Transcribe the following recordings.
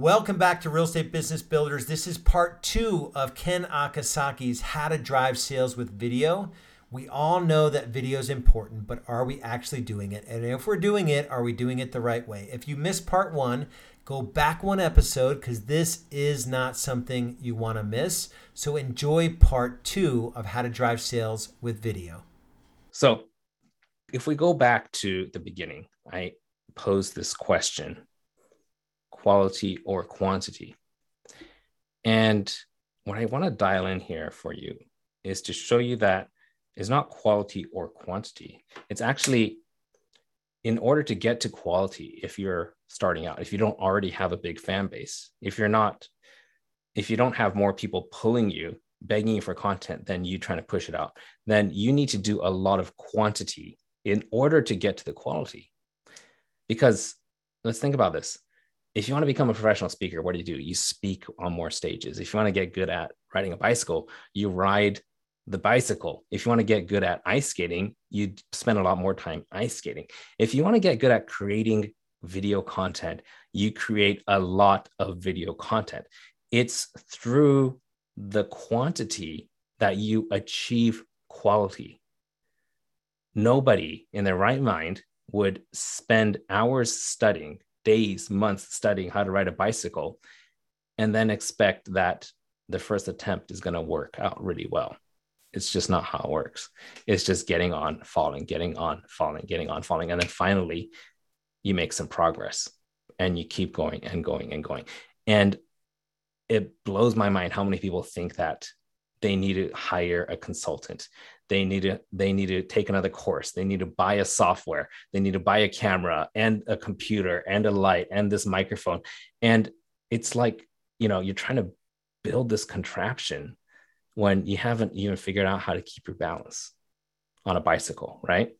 Welcome back to Real Estate Business Builders. This is part two of Ken Okazaki's How to Drive Sales with Video. We all know that video is important, but are we actually doing it? And if we're doing it, are we doing it the right way? If you missed part one, go back one episode because this is not something you want to miss. So enjoy part two of How to Drive Sales with Video. So, if we go back to the beginning, I posed this question quality or quantity. And what I want to dial in here for you is to show you that it's not quality or quantity. It's actually in order to get to quality, if you're starting out, if you don't already have a big fan base, if you're not, if you don't have more people pulling you, begging you for content than you trying to push it out, then you need to do a lot of quantity in order to get to the quality. Because let's think about this if you want to become a professional speaker, what do you do? You speak on more stages. If you want to get good at riding a bicycle, you ride the bicycle. If you want to get good at ice skating, you spend a lot more time ice skating. If you want to get good at creating video content, you create a lot of video content. It's through the quantity that you achieve quality. Nobody in their right mind would spend hours studying days, months studying how to ride a bicycle, and then expect that the first attempt is going to work out really well. It's just not how it works. It's just getting on, falling, getting on, falling, getting on, falling. And then finally, you make some progress and you keep going and going and going. And it blows my mind how many people think that they need to hire a consultant they need to they need to take another course. They need to buy a software. They need to buy a camera and a computer and a light and this microphone. And it's like you know you're trying to build this contraption when you haven't even figured out how to keep your balance on a bicycle right?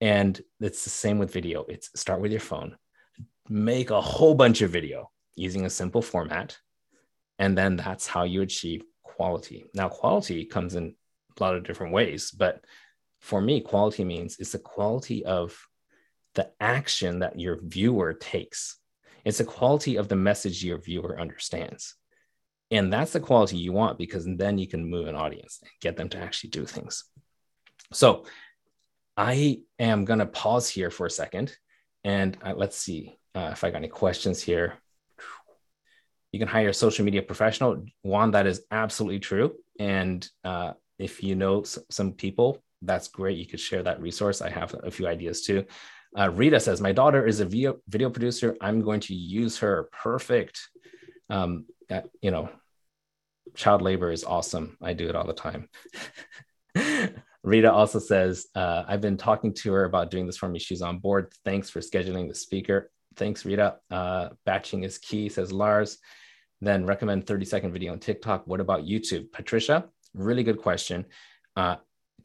And it's the same with video. It's start with your phone make a whole bunch of video using a simple format and then that's how you achieve quality. Now quality comes in a lot of different ways. But for me, quality means it's the quality of the action that your viewer takes. It's the quality of the message your viewer understands. And that's the quality you want because then you can move an audience and get them to actually do things. So I am going to pause here for a second and uh, let's see uh, if I got any questions here. You can hire a social media professional. One, that is absolutely true. And uh, if you know some people, that's great. You could share that resource. I have a few ideas too. Uh, Rita says, My daughter is a video, video producer. I'm going to use her. Perfect. Um, you know, child labor is awesome. I do it all the time. Rita also says, uh, I've been talking to her about doing this for me. She's on board. Thanks for scheduling the speaker. Thanks, Rita. Uh, batching is key, says Lars. Then recommend 30 second video on TikTok. What about YouTube? Patricia, really good question. Uh,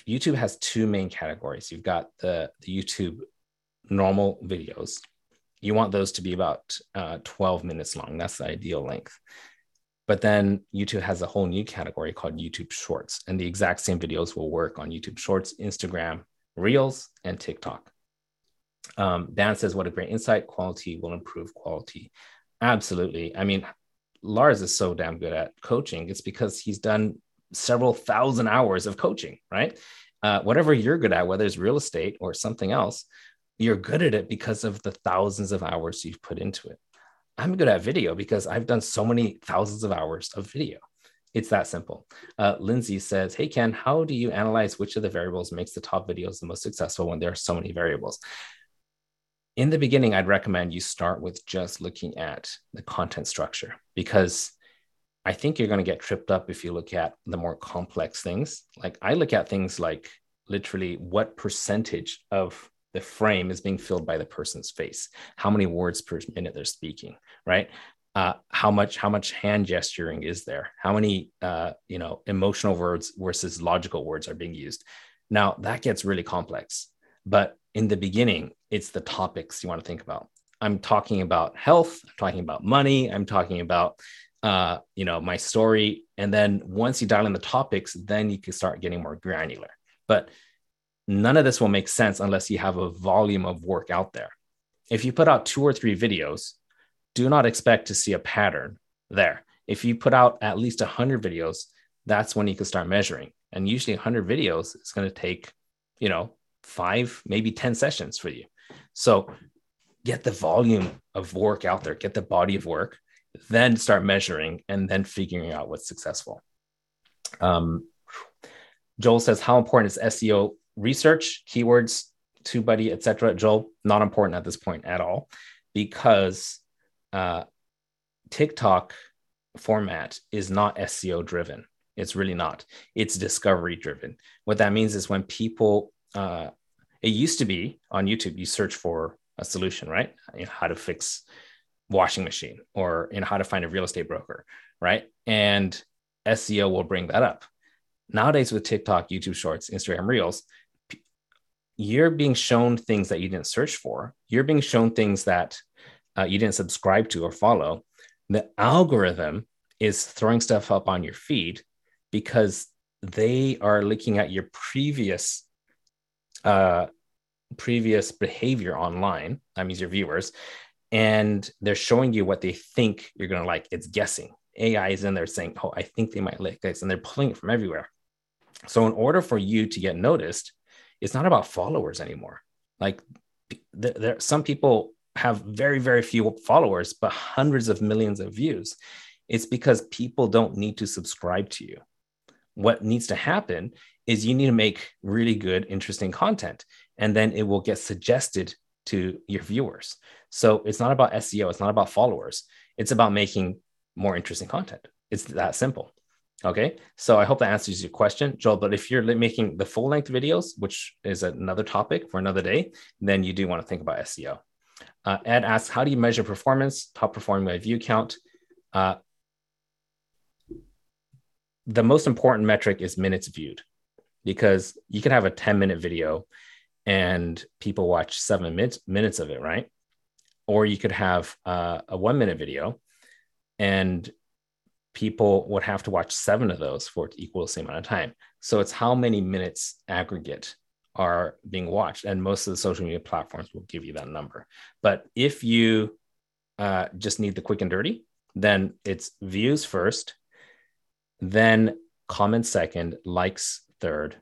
YouTube has two main categories. You've got the, the YouTube normal videos. You want those to be about uh, 12 minutes long. That's the ideal length. But then YouTube has a whole new category called YouTube Shorts, and the exact same videos will work on YouTube Shorts, Instagram, Reels, and TikTok. Um, Dan says, What a great insight. Quality will improve quality. Absolutely. I mean, Lars is so damn good at coaching. It's because he's done several thousand hours of coaching, right? Uh, whatever you're good at, whether it's real estate or something else, you're good at it because of the thousands of hours you've put into it. I'm good at video because I've done so many thousands of hours of video. It's that simple. Uh, Lindsay says, Hey, Ken, how do you analyze which of the variables makes the top videos the most successful when there are so many variables? In the beginning, I'd recommend you start with just looking at the content structure because I think you're going to get tripped up if you look at the more complex things. Like I look at things like literally what percentage of the frame is being filled by the person's face, how many words per minute they're speaking, right? Uh, how much how much hand gesturing is there? How many uh, you know emotional words versus logical words are being used? Now that gets really complex, but in the beginning, it's the topics you want to think about. I'm talking about health. I'm talking about money. I'm talking about uh, you know, my story. And then once you dial in the topics, then you can start getting more granular. But none of this will make sense unless you have a volume of work out there. If you put out two or three videos, do not expect to see a pattern there. If you put out at least 100 videos, that's when you can start measuring. And usually 100 videos is going to take, you know, five, maybe 10 sessions for you. So get the volume of work out there, get the body of work, then start measuring and then figuring out what's successful. Um, Joel says, How important is SEO research, keywords, TubeBuddy, etc.? Joel, not important at this point at all because uh, TikTok format is not SEO driven. It's really not. It's discovery driven. What that means is when people, uh, it used to be on YouTube, you search for a solution, right? You know, how to fix washing machine or in how to find a real estate broker, right? And SEO will bring that up. Nowadays with TikTok, YouTube Shorts, Instagram Reels, you're being shown things that you didn't search for. You're being shown things that uh, you didn't subscribe to or follow. The algorithm is throwing stuff up on your feed because they are looking at your previous uh, previous behavior online. That means your viewers, and they're showing you what they think you're going to like. It's guessing. AI is in there saying, "Oh, I think they might like this," and they're pulling it from everywhere. So, in order for you to get noticed, it's not about followers anymore. Like, there, there some people have very, very few followers, but hundreds of millions of views. It's because people don't need to subscribe to you. What needs to happen is you need to make really good, interesting content, and then it will get suggested to your viewers. So it's not about SEO, it's not about followers, it's about making more interesting content. It's that simple. Okay. So I hope that answers your question, Joel. But if you're making the full length videos, which is another topic for another day, then you do want to think about SEO. Uh, Ed asks, how do you measure performance, top performing by view count? Uh, the most important metric is minutes viewed because you can have a 10 minute video and people watch seven minutes, minutes of it, right? Or you could have uh, a one minute video and people would have to watch seven of those for it to equal the same amount of time. So it's how many minutes aggregate are being watched. And most of the social media platforms will give you that number. But if you uh, just need the quick and dirty, then it's views first, then comments second, likes third,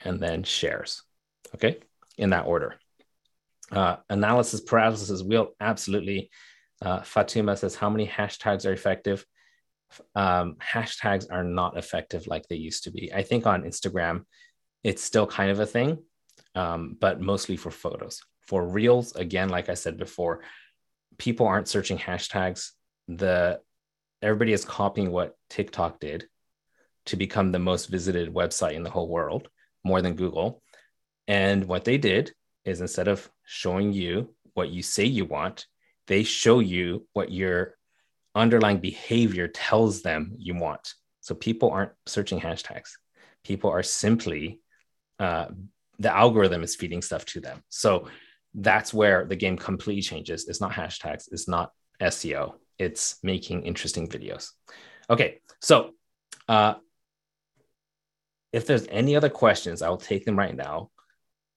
and then shares. Okay, in that order. Uh, analysis paralysis will absolutely. Uh, Fatima says, How many hashtags are effective? Um, hashtags are not effective like they used to be. I think on Instagram, it's still kind of a thing, um, but mostly for photos. For reels, again, like I said before, people aren't searching hashtags. The everybody is copying what TikTok did to become the most visited website in the whole world, more than Google. And what they did is instead of showing you what you say you want, they show you what your underlying behavior tells them you want. So people aren't searching hashtags. People are simply, uh, the algorithm is feeding stuff to them. So that's where the game completely changes. It's not hashtags, it's not SEO, it's making interesting videos. Okay, so uh, if there's any other questions, I will take them right now.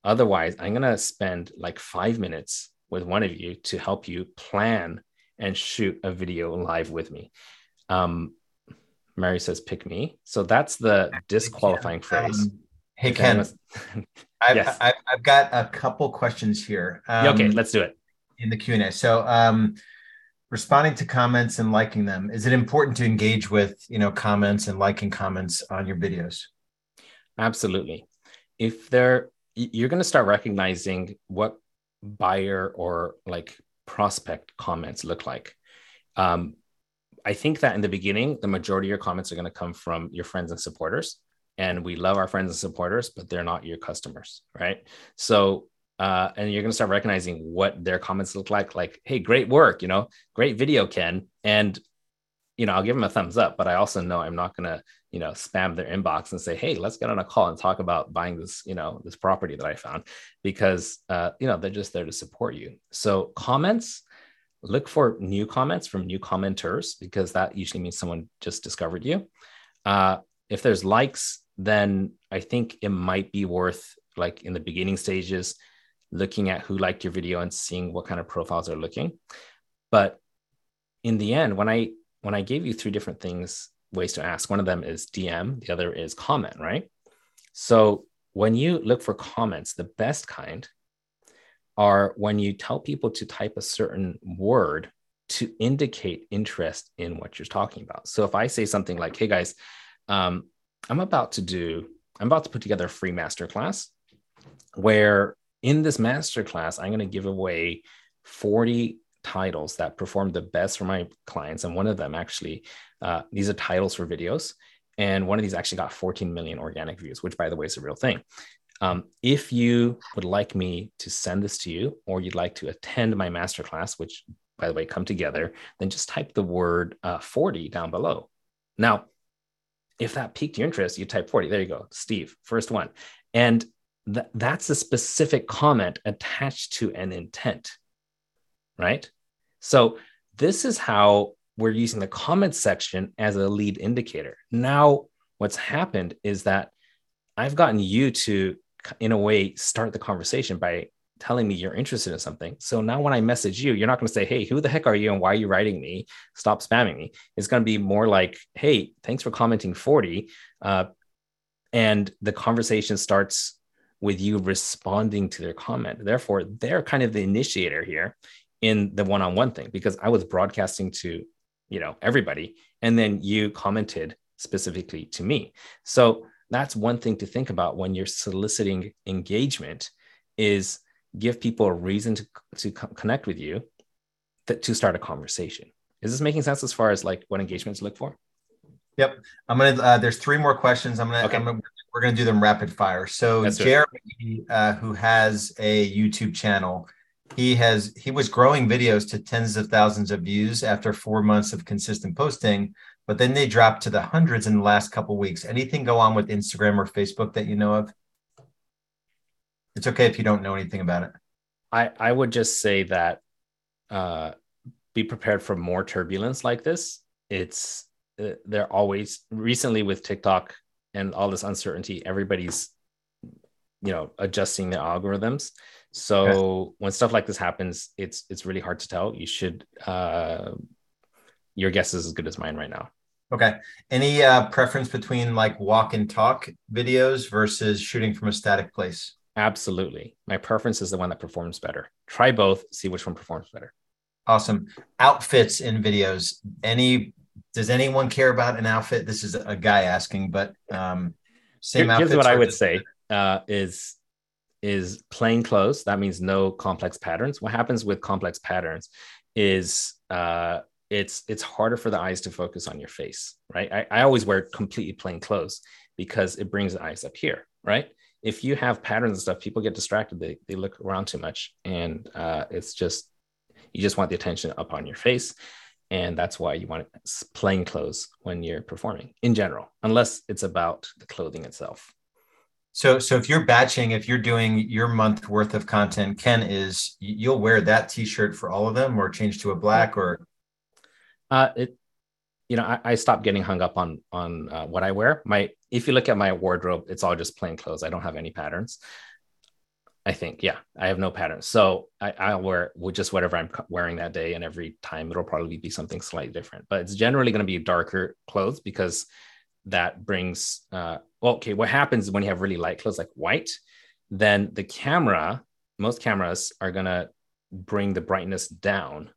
Otherwise, I'm going to spend like five minutes with one of you to help you plan and shoot a video live with me. Um, Mary says, pick me. So that's the disqualifying um, phrase. hey, Ken. I've, yes. I've, I've, got a couple questions here. Um, okay, let's do it. In the Q&A. So um, responding to comments and liking them, is it important to engage with, you know, comments and liking comments on your videos? Absolutely. If they're you're going to start recognizing what buyer or like prospect comments look like. Um, I think that in the beginning, the majority of your comments are going to come from your friends and supporters. And we love our friends and supporters, but they're not your customers, right? So, uh, and you're going to start recognizing what their comments look like. Like, hey, great work, you know, great video, Ken. And, you know, I'll give them a thumbs up, but I also know I'm not going to you know spam their inbox and say hey let's get on a call and talk about buying this you know this property that i found because uh, you know they're just there to support you. So comments look for new comments from new commenters because that usually means someone just discovered you. Uh, if there's likes then i think it might be worth like in the beginning stages looking at who liked your video and seeing what kind of profiles are looking. But in the end, when I when I gave you three different things, ways to ask, one of them is DM, the other is comment, right? So when you look for comments, the best kind are when you tell people to type a certain word to indicate interest in what you're talking about. So if I say something like, "Hey guys, um, I'm about to do, I'm about to put together a free masterclass where in this masterclass, I'm going to give away 40 titles that perform the best for my clients. And one of them actually, uh, these are titles for videos. And one of these actually got 14 million organic views, which by the way is a real thing. Um, if you would like me to send this to you, or you'd like to attend my masterclass, which by the way, come together, then just type the word uh, 40 down below. Now, if that piqued your interest, you type 40. There you go, Steve, first one. And th- that's a specific comment attached to an intent, right? So this is how we're using the comment section as a lead indicator. Now, what's happened is that I've gotten you to, in a way, start the conversation by telling me you're interested in something. So now when I message you, you're not going to say, Hey, who the heck are you and why are you writing me? Stop spamming me. It's going to be more like, Hey, thanks for commenting 40. Uh, and the conversation starts with you responding to their comment. Therefore, they're kind of the initiator here in the one-on-one thing because I was broadcasting to, you know, everybody and then you commented specifically to me. So that's one thing to think about when you're soliciting engagement is give people a reason to, to connect with you that, to start a conversation. Is this making sense as far as like what engagements look for? Yep. I'm gonna. Uh, there's three more questions. I'm gonna. Okay. We're gonna do them rapid fire. So Jeremy, uh, who has a YouTube channel, he has he was growing videos to tens of thousands of views after four months of consistent posting, but then they dropped to the hundreds in the last couple weeks. Anything go on with Instagram or Facebook that you know of? It's okay if you don't know anything about it. I I would just say that uh, be prepared for more turbulence like this. It's uh, they're always recently with TikTok and all this uncertainty. Everybody's you know adjusting their algorithms. So okay. when stuff like this happens, it's it's really hard to tell. You should uh, your guess is as good as mine right now. Okay. Any uh, preference between like walk and talk videos versus shooting from a static place? Absolutely. My preference is the one that performs better. Try both, see which one performs better. Awesome. Outfits in videos. Any does anyone care about an outfit? This is a guy asking, but um same Here, Here's what I would say uh, is is plain clothes. That means no complex patterns. What happens with complex patterns is uh, it's it's harder for the eyes to focus on your face, right? I, I always wear completely plain clothes because it brings the eyes up here, right? if you have patterns and stuff, people get distracted. They, they look around too much. And uh, it's just, you just want the attention up on your face. And that's why you want plain clothes when you're performing in general, unless it's about the clothing itself. So, so if you're batching, if you're doing your month worth of content, Ken is you'll wear that T-shirt for all of them, or change to a black, or uh, it you know, I, I stopped getting hung up on on uh, what I wear. My if you look at my wardrobe, it's all just plain clothes. I don't have any patterns. I think, yeah, I have no patterns. So I, I'll wear just whatever I'm wearing that day, and every time it'll probably be something slightly different. But it's generally going to be darker clothes because that brings. Uh, well, okay, what happens when you have really light clothes like white? Then the camera, most cameras are going to bring the brightness down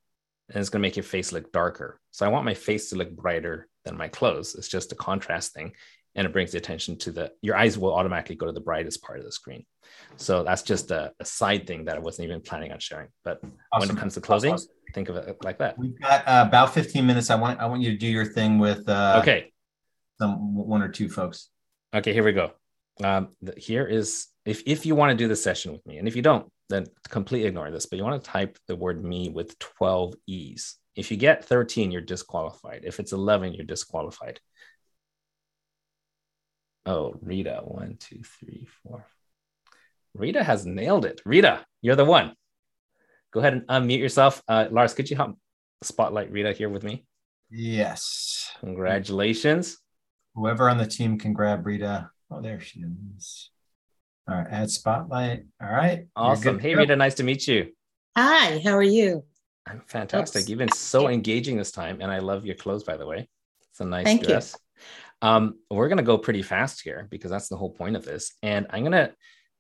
and it's going to make your face look darker. So I want my face to look brighter than my clothes. It's just a contrast thing. And it brings the attention to the, your eyes will automatically go to the brightest part of the screen. So that's just a, a side thing that I wasn't even planning on sharing. But awesome. when it comes to closing, awesome. think of it like that. We've got uh, about 15 minutes. I want, I want you to do your thing with uh, okay. Some one or two folks. Okay, here we go. Um, here is if if you want to do the session with me, and if you don't, then completely ignore this, but you want to type the word me with 12 E's. If you get 13, you're disqualified. If it's 11, you're disqualified. Oh, Rita, one, two, three, four. Rita has nailed it. Rita, you're the one. Go ahead and unmute yourself. Uh, Lars, could you help spotlight Rita here with me? Yes. Congratulations. Whoever on the team can grab Rita. Oh, there she is. All right, add spotlight. All right. Awesome. Hey, Rita, nice to meet you. Hi, how are you? I'm fantastic. Oops. You've been so engaging this time, and I love your clothes, by the way. It's a nice Thank dress. You. Um, we're gonna go pretty fast here because that's the whole point of this. And I'm gonna,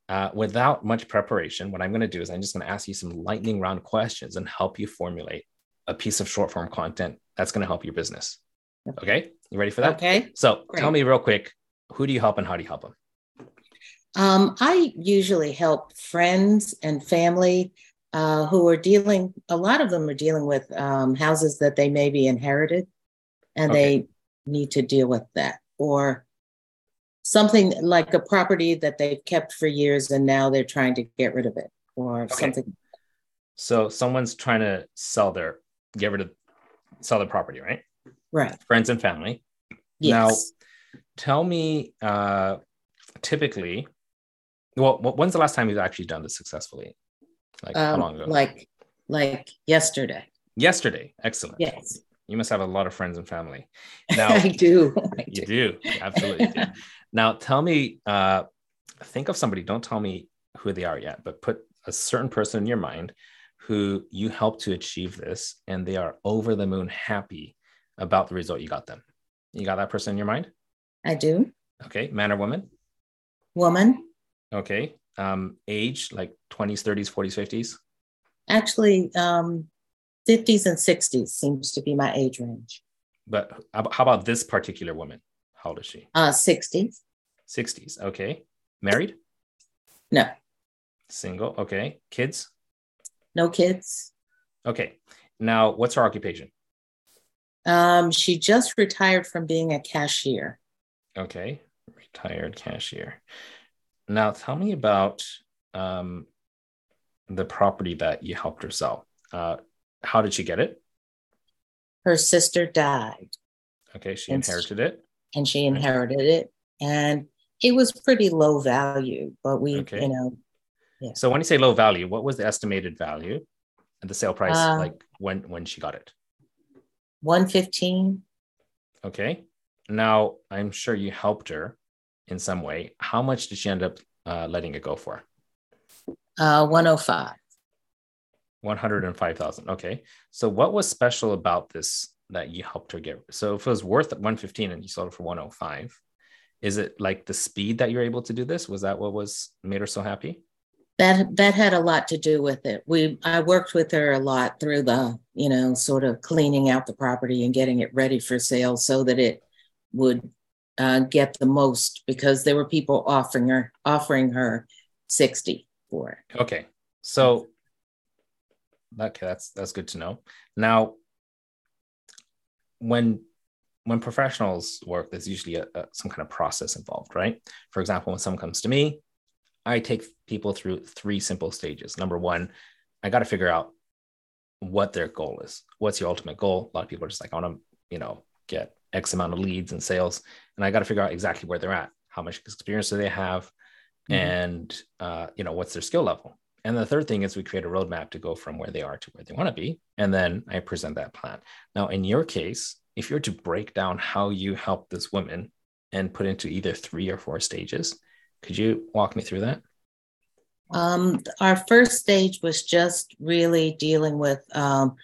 uh, without much preparation, what I'm gonna do is I'm just gonna ask you some lightning round questions and help you formulate a piece of short form content that's gonna help your business. Okay, you ready for that? Okay. So Great. tell me real quick, who do you help and how do you help them? Um, I usually help friends and family uh, who are dealing, a lot of them are dealing with um, houses that they may be inherited and okay. they need to deal with that. Or something like a property that they've kept for years and now they're trying to get rid of it or okay. something. So someone's trying to sell their, get rid of, sell their property, right? Right. Friends and family. Yes. Now, tell me, uh, typically, well, when's the last time you've actually done this successfully? Like um, how long ago? Like like yesterday. Yesterday. Excellent. Yes. You must have a lot of friends and family. Now I do. I you do. do. Absolutely do. Now tell me, uh, think of somebody, don't tell me who they are yet, but put a certain person in your mind who you helped to achieve this and they are over the moon happy about the result you got them. You got that person in your mind? I do. Okay. Man or woman? Woman. Okay um, age, like 20s, 30s, 40s, 50s? Actually, um, 50s and 60s seems to be my age range. But how about this particular woman? How old is she? Uh, 60s. 60s. Okay. Married? No. Single. Okay. Kids? No kids. Okay. Now, what's her occupation? Um, she just retired from being a cashier. Okay. Retired cashier. Now, tell me about um, the property that you helped her sell. Uh, how did she get it? Her sister died. Okay, she inherited it. And she inherited it, and it was pretty low value, but we, okay. you know. Yeah. So when you say low value, what was the estimated value and the sale price uh, like when when she got it? One fifteen. Okay. Now I'm sure you helped her in some way. How much did she end up uh, letting it go for? Uh, 105. 105,000. Okay. So what was special about this that you helped her get? So if it was worth 115 and you sold it for 105, is it like the speed that you're able to do this? Was that what was made her so happy? That that had a lot to do with it. We I worked with her a lot through the, you know, sort of cleaning out the property and getting it ready for sale so that it would uh, get the most because there were people offering her offering her 60 for it. Okay. So okay, that's that's good to know. Now when when professionals work, there's usually a, a, some kind of process involved, right? For example, when someone comes to me, I take people through three simple stages. Number one, I got to figure out what their goal is. What's your ultimate goal? A lot of people are just like, I want to, you know, get X amount of leads and sales, and I got to figure out exactly where they're at, how much experience do they have, mm-hmm. and uh, you know what's their skill level. And the third thing is we create a roadmap to go from where they are to where they want to be, and then I present that plan. Now, in your case, if you're to break down how you help this woman and put into either three or four stages, could you walk me through that? Um, our first stage was just really dealing with um,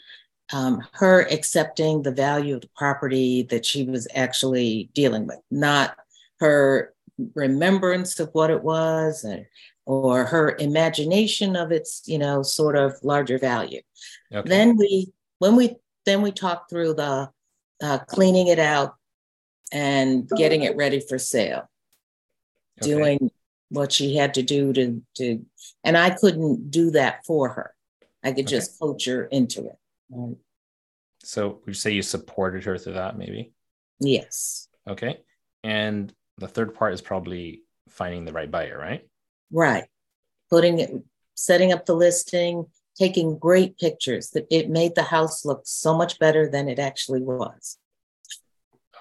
um, her accepting the value of the property that she was actually dealing with, not her remembrance of what it was or, or her imagination of its, you know, sort of larger value. Okay. Then we, when we, then we talked through the uh, cleaning it out and getting it ready for sale, okay. doing what she had to do to, to, and I couldn't do that for her. I could okay. just coach her into it. So would you say you supported her through that maybe? Yes. Okay. And the third part is probably finding the right buyer, right? Right. Putting it, setting up the listing, taking great pictures that it made the house look so much better than it actually was.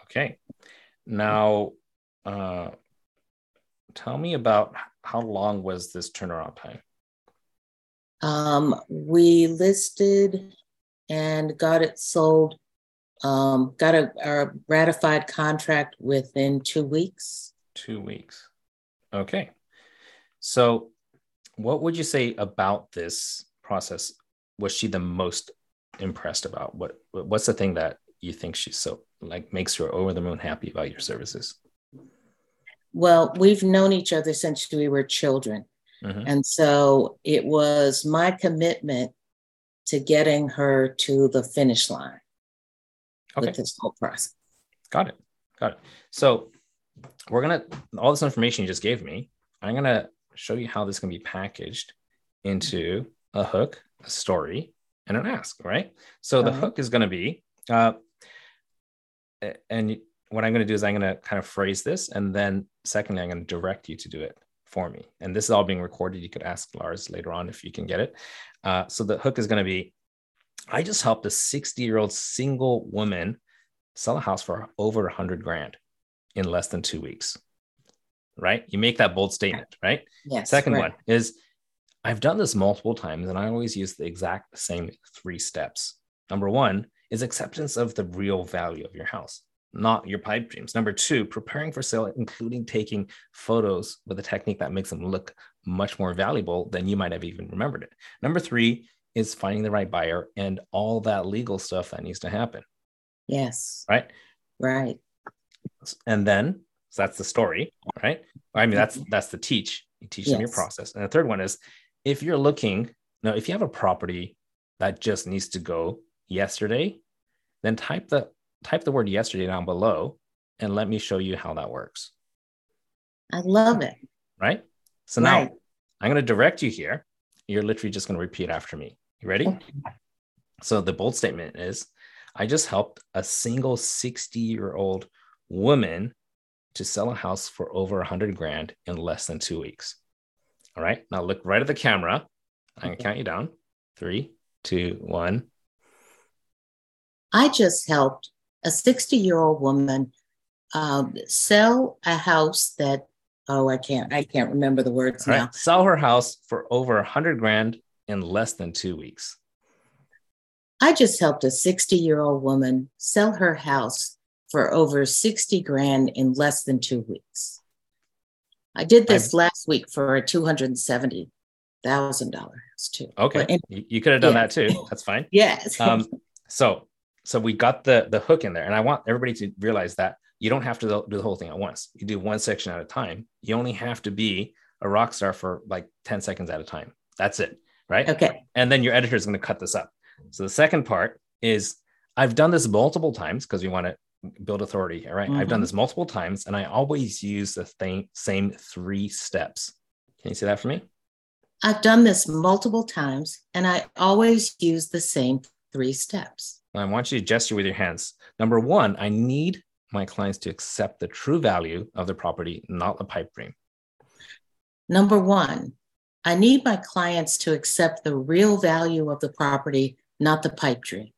Okay. Now, uh, tell me about how long was this turnaround time? Um, we listed and got it sold. Um, got a, a ratified contract within two weeks. Two weeks. Okay. So, what would you say about this process? Was she the most impressed about? What what's the thing that you think she's so like makes her over the moon happy about your services? Well, we've known each other since we were children. Mm-hmm. And so it was my commitment to getting her to the finish line okay. with this whole process. Got it. Got it. So we're gonna all this information you just gave me. I'm gonna show you how this can be packaged into a hook, a story, and an ask. Right. So the uh-huh. hook is gonna be, uh, and what I'm gonna do is I'm gonna kind of phrase this, and then secondly, I'm gonna direct you to do it for me. And this is all being recorded. You could ask Lars later on if you can get it. Uh, so the hook is going to be I just helped a 60 year old single woman sell a house for over 100 grand in less than two weeks. Right? You make that bold statement, right? Yes. Second right. one is I've done this multiple times and I always use the exact same three steps. Number one is acceptance of the real value of your house not your pipe dreams. Number two, preparing for sale, including taking photos with a technique that makes them look much more valuable than you might have even remembered it. Number three is finding the right buyer and all that legal stuff that needs to happen. Yes. Right. Right. And then so that's the story, right? I mean, that's mm-hmm. that's the teach. You teach yes. them your process. And the third one is if you're looking now, if you have a property that just needs to go yesterday, then type the type the word yesterday down below and let me show you how that works. I love it. Right? So now right. I'm going to direct you here. You're literally just going to repeat after me. You ready? Okay. So the bold statement is I just helped a single 60 year old woman to sell a house for over 100 grand in less than two weeks. All right. Now look right at the camera. I'm going to count you down. Three, two, one. I just helped a 60 year old woman um, sell a house that oh i can't i can't remember the words All now. Right. sell her house for over a hundred grand in less than two weeks. I just helped a 60 year old woman sell her house for over 60 grand in less than two weeks. I did this i last week for a $270000 house too. Okay. You could have done yeah. that too. That's fine. Yes. Um, so so we got the the hook in there and i want everybody to realize that you don't have to do the whole thing at once. You do one section at a time. You only have to be a rock star for like 10 seconds at a time. That's it right? Okay. And then your editor is going to cut this up. So the second part is i've done this multiple times because we want to build authority all right? mm-hmm. i've done mm-hmm. this multiple times and i always use the th- same three steps. Can you see that for me? I've done this multiple times and i always use the same three steps I want you to gesture with your hands. Number one, I need my clients to accept the true value of the property, not the pipe dream. Number one, I need my clients to accept the real value of the property, not the pipe dream.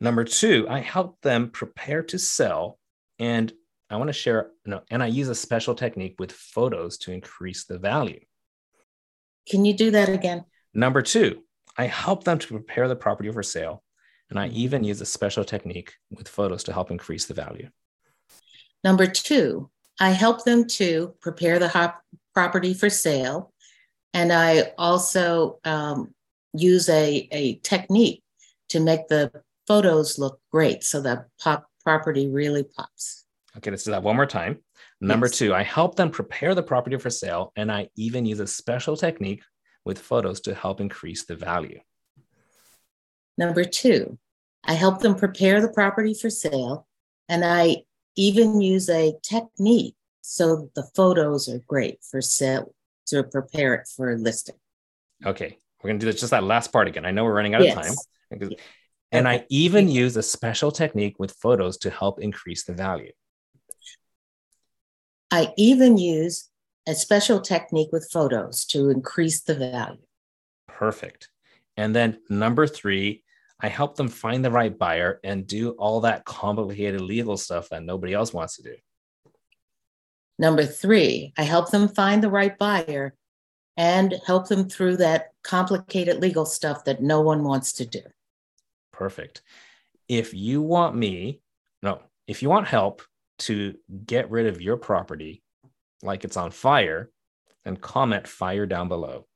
Number two, I help them prepare to sell. And I want to share, no, and I use a special technique with photos to increase the value. Can you do that again? Number two, I help them to prepare the property for sale and I even use a special technique with photos to help increase the value. Number two, I help them to prepare the hop- property for sale. And I also um, use a, a technique to make the photos look great so that pop property really pops. Okay, let's do that one more time. Number yes. two, I help them prepare the property for sale, and I even use a special technique with photos to help increase the value. Number two, I help them prepare the property for sale, and I even use a technique so the photos are great for sale to prepare it for listing. Okay, we're gonna do this just that last part again. I know we're running out yes. of time. And okay. I even use a special technique with photos to help increase the value. I even use a special technique with photos to increase the value. Perfect. And then number three, I help them find the right buyer and do all that complicated legal stuff that nobody else wants to do. Number three, I help them find the right buyer and help them through that complicated legal stuff that no one wants to do. Perfect. If you want me, no, if you want help to get rid of your property like it's on fire, then comment fire down below.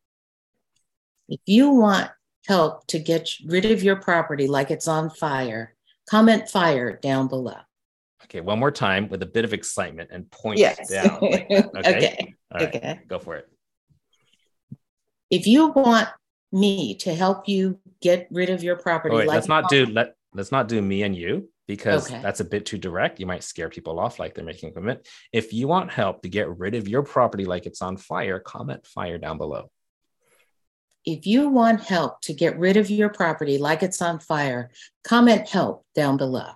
If you want help to get rid of your property like it's on fire, comment fire down below. Okay, one more time with a bit of excitement and point yes. down. Like okay. okay. okay. Go for it. If you want me to help you get rid of your property, oh, wait, like let's not do let let's not do me and you because okay. that's a bit too direct. You might scare people off like they're making a commitment. If you want help to get rid of your property like it's on fire, comment fire down below. If you want help to get rid of your property like it's on fire, comment help down below.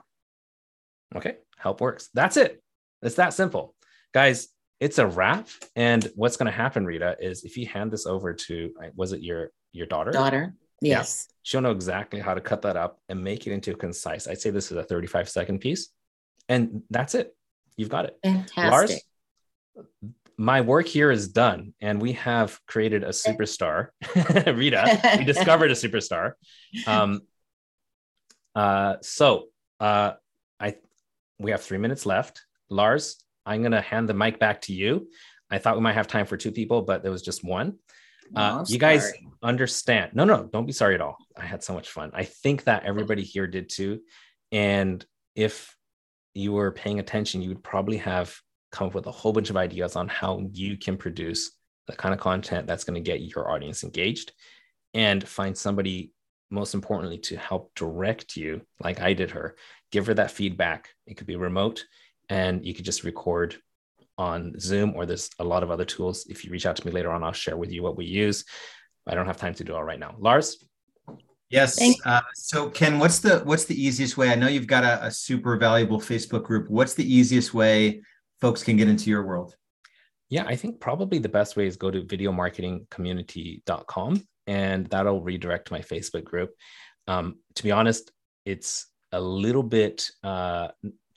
Okay, help works. That's it. It's that simple. Guys, it's a wrap. And what's going to happen, Rita, is if you hand this over to, uh, was it your your daughter? Daughter. Yes. Yeah, she'll know exactly how to cut that up and make it into a concise. I'd say this is a 35 second piece. And that's it. You've got it. Fantastic. Lars, my work here is done. And we have created a superstar. Rita, we discovered a superstar. Um, uh, so uh, I we have three minutes left. Lars, I'm gonna hand the mic back to you. I thought we might have time for two people, but there was just one. Uh, you guys understand. No, no, don't be sorry at all. I had so much fun. I think that everybody here did too. And if you were paying attention, you would probably have come up with a whole bunch of ideas on how you can produce the kind of content that's going to get your audience engaged and find somebody, most importantly, to help direct you, like I did her. Give her that feedback. It could be remote and you could just record on Zoom, or there's a lot of other tools. If you reach out to me later on, I'll share with you what we use. I don't have time to do all right now. Lars. Yes. Uh, so Ken, what's the what's the easiest way? I know you've got a, a super valuable Facebook group. What's the easiest way folks can get into your world? Yeah, I think probably the best way is go to videomarketingcommunity.com and that'll redirect my Facebook group. Um, to be honest, it's a little bit uh,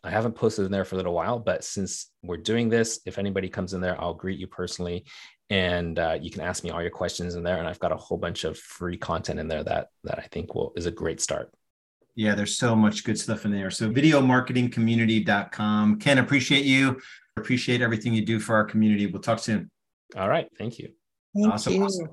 I haven't posted in there for a little while, but since we're doing this, if anybody comes in there, I'll greet you personally, and uh, you can ask me all your questions in there. And I've got a whole bunch of free content in there that that I think will is a great start. Yeah, there's so much good stuff in there. So videomarketingcommunity.com. Ken, appreciate you. Appreciate everything you do for our community. We'll talk soon. All right. Thank you. Thank awesome. You. Awesome.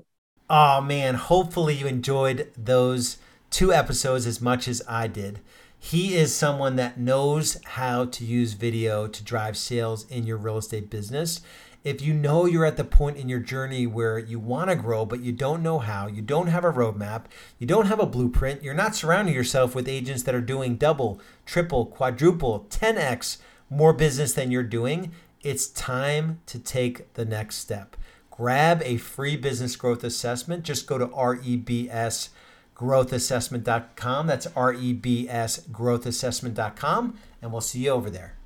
Oh man, hopefully you enjoyed those two episodes as much as I did. He is someone that knows how to use video to drive sales in your real estate business. If you know you're at the point in your journey where you want to grow, but you don't know how, you don't have a roadmap, you don't have a blueprint, you're not surrounding yourself with agents that are doing double, triple, quadruple, 10x more business than you're doing, it's time to take the next step. Grab a free business growth assessment. Just go to REBS rebsgrowthassessment.com. That's R E B S growthassessment.com. And we'll see you over there.